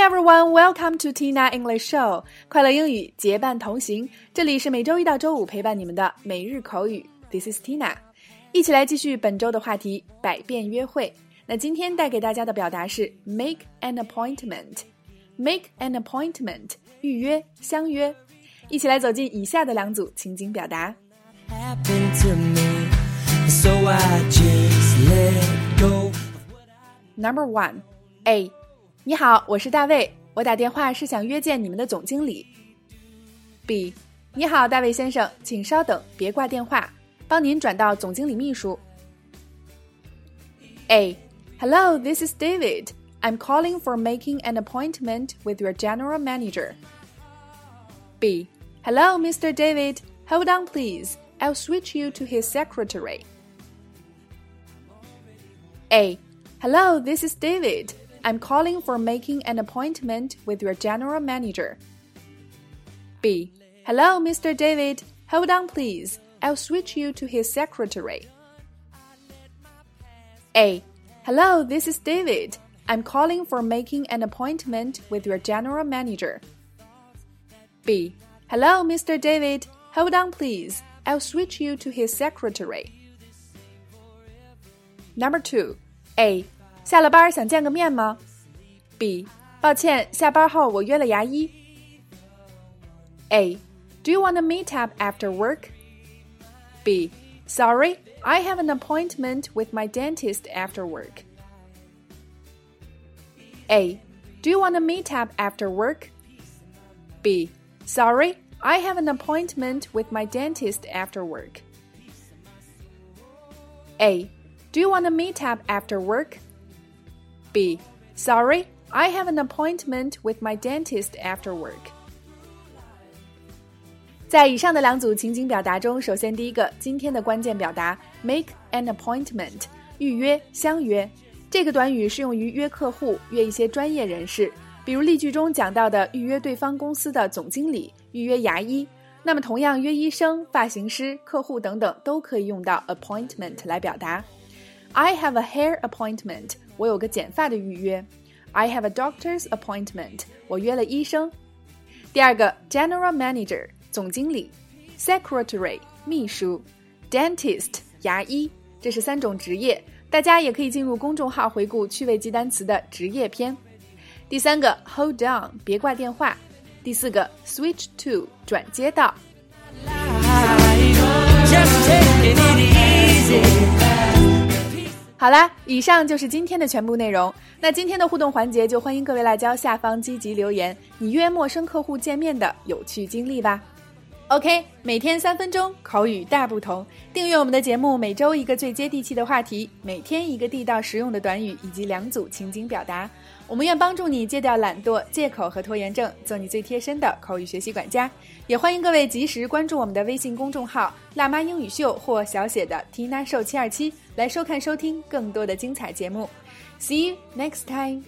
everyone, welcome to Tina English Show。快乐英语结伴同行，这里是每周一到周五陪伴你们的每日口语。This is Tina，一起来继续本周的话题——百变约会。那今天带给大家的表达是 make an appointment。make an appointment，预约、相约。一起来走进以下的两组情景表达。Number one, A， 你好，我是大卫，我打电话是想约见你们的总经理。B，你好，大卫先生，请稍等，别挂电话，帮您转到总经理秘书。A, hello, this is David. I'm calling for making an appointment with your general manager. B, hello, Mr. David. Hold on, please. I'll switch you to his secretary. A. Hello, this is David. I'm calling for making an appointment with your general manager. B. Hello, Mr. David. Hold on, please. I'll switch you to his secretary. A. Hello, this is David. I'm calling for making an appointment with your general manager. B. Hello, Mr. David. Hold on, please. I'll switch you to his secretary. Number two, A. 下了班想见个面吗？B. 抱歉，下班后我约了牙医。A. Do you want to meet up after work? B. Sorry, I have an appointment with my dentist after work. A. Do you want to meet up after work? B. Sorry, I have an appointment with my dentist after work. A. Do you want to meet up after work? B. Sorry, I have an appointment with my dentist after work. 在以上的两组情景表达中，首先第一个，今天的关键表达 make an appointment，预约、相约。这个短语适用于约客户、约一些专业人士，比如例句中讲到的预约对方公司的总经理、预约牙医。那么同样，约医生、发型师、客户等等都可以用到 appointment 来表达。I have a hair appointment，我有个剪发的预约。I have a doctor's appointment，我约了医生。第二个，general manager 总经理，secretary 秘书，dentist 牙医，这是三种职业。大家也可以进入公众号回顾趣味记单词的职业篇。第三个，hold down，别挂电话。第四个，switch to 转接到。好啦，以上就是今天的全部内容。那今天的互动环节就欢迎各位辣椒下方积极留言，你约陌生客户见面的有趣经历吧。OK，每天三分钟，口语大不同。订阅我们的节目，每周一个最接地气的话题，每天一个地道实用的短语以及两组情景表达。我们愿帮助你戒掉懒惰、借口和拖延症，做你最贴身的口语学习管家。也欢迎各位及时关注我们的微信公众号“辣妈英语秀”或小写的 “Tina Show 七二七”，来收看收听更多的精彩节目。See you next time.